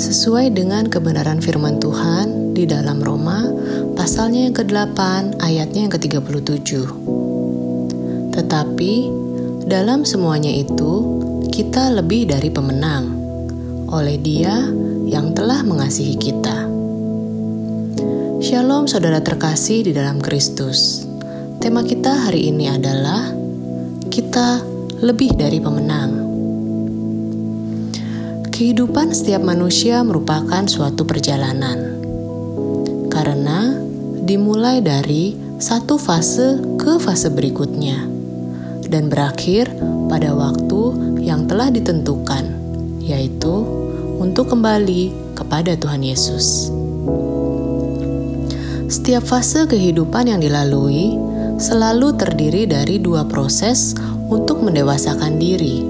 Sesuai dengan kebenaran firman Tuhan di dalam Roma, pasalnya yang ke-8, ayatnya yang ke-37. Tetapi, dalam semuanya itu, kita lebih dari pemenang oleh dia yang telah mengasihi kita. Shalom saudara terkasih di dalam Kristus. Tema kita hari ini adalah kita lebih dari pemenang. Kehidupan setiap manusia merupakan suatu perjalanan, karena dimulai dari satu fase ke fase berikutnya, dan berakhir pada waktu yang telah ditentukan, yaitu untuk kembali kepada Tuhan Yesus. Setiap fase kehidupan yang dilalui selalu terdiri dari dua proses untuk mendewasakan diri,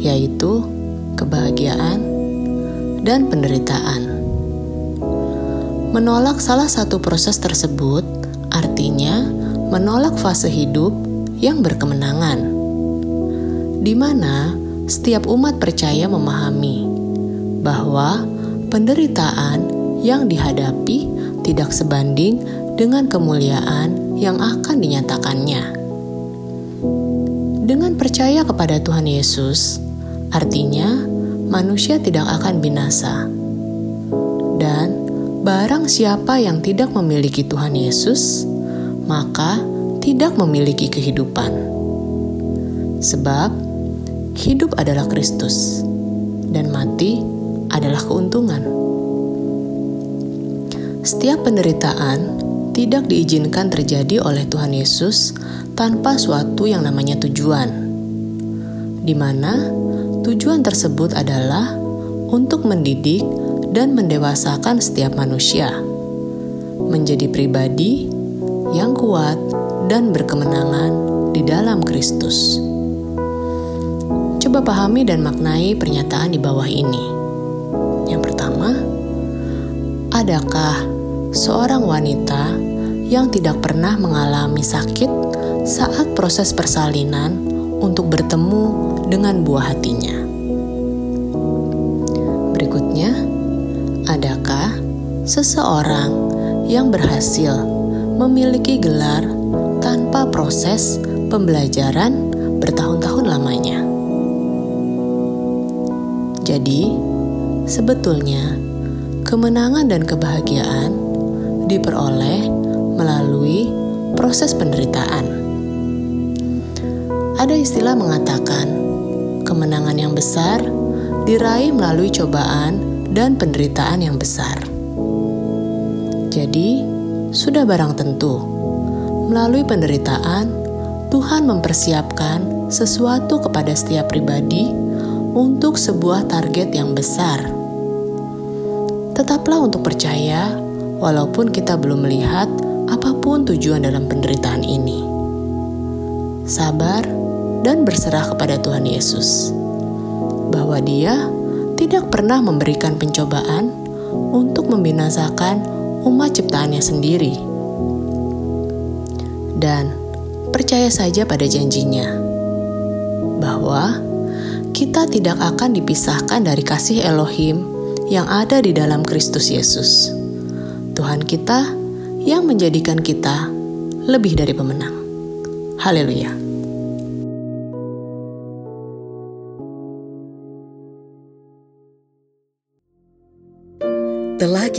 yaitu kebahagiaan, dan penderitaan. Menolak salah satu proses tersebut artinya menolak fase hidup yang berkemenangan, di mana setiap umat percaya memahami bahwa penderitaan yang dihadapi tidak sebanding dengan kemuliaan yang akan dinyatakannya. Dengan percaya kepada Tuhan Yesus, artinya manusia tidak akan binasa. Dan barang siapa yang tidak memiliki Tuhan Yesus, maka tidak memiliki kehidupan. Sebab hidup adalah Kristus dan mati adalah keuntungan. Setiap penderitaan tidak diizinkan terjadi oleh Tuhan Yesus tanpa suatu yang namanya tujuan, di mana Tujuan tersebut adalah untuk mendidik dan mendewasakan setiap manusia menjadi pribadi yang kuat dan berkemenangan di dalam Kristus. Coba pahami dan maknai pernyataan di bawah ini. Yang pertama, adakah seorang wanita yang tidak pernah mengalami sakit saat proses persalinan untuk bertemu dengan buah hatinya. Berikutnya, adakah seseorang yang berhasil memiliki gelar tanpa proses pembelajaran bertahun-tahun lamanya? Jadi, sebetulnya kemenangan dan kebahagiaan diperoleh melalui proses penderitaan. Ada istilah mengatakan kemenangan yang besar diraih melalui cobaan dan penderitaan yang besar. Jadi, sudah barang tentu, melalui penderitaan, Tuhan mempersiapkan sesuatu kepada setiap pribadi untuk sebuah target yang besar. Tetaplah untuk percaya, walaupun kita belum melihat apa pun tujuan dalam penderitaan ini. Sabar dan berserah kepada Tuhan Yesus, bahwa Dia tidak pernah memberikan pencobaan untuk membinasakan umat ciptaannya sendiri, dan percaya saja pada janjinya bahwa kita tidak akan dipisahkan dari kasih Elohim yang ada di dalam Kristus Yesus, Tuhan kita yang menjadikan kita lebih dari pemenang. Haleluya!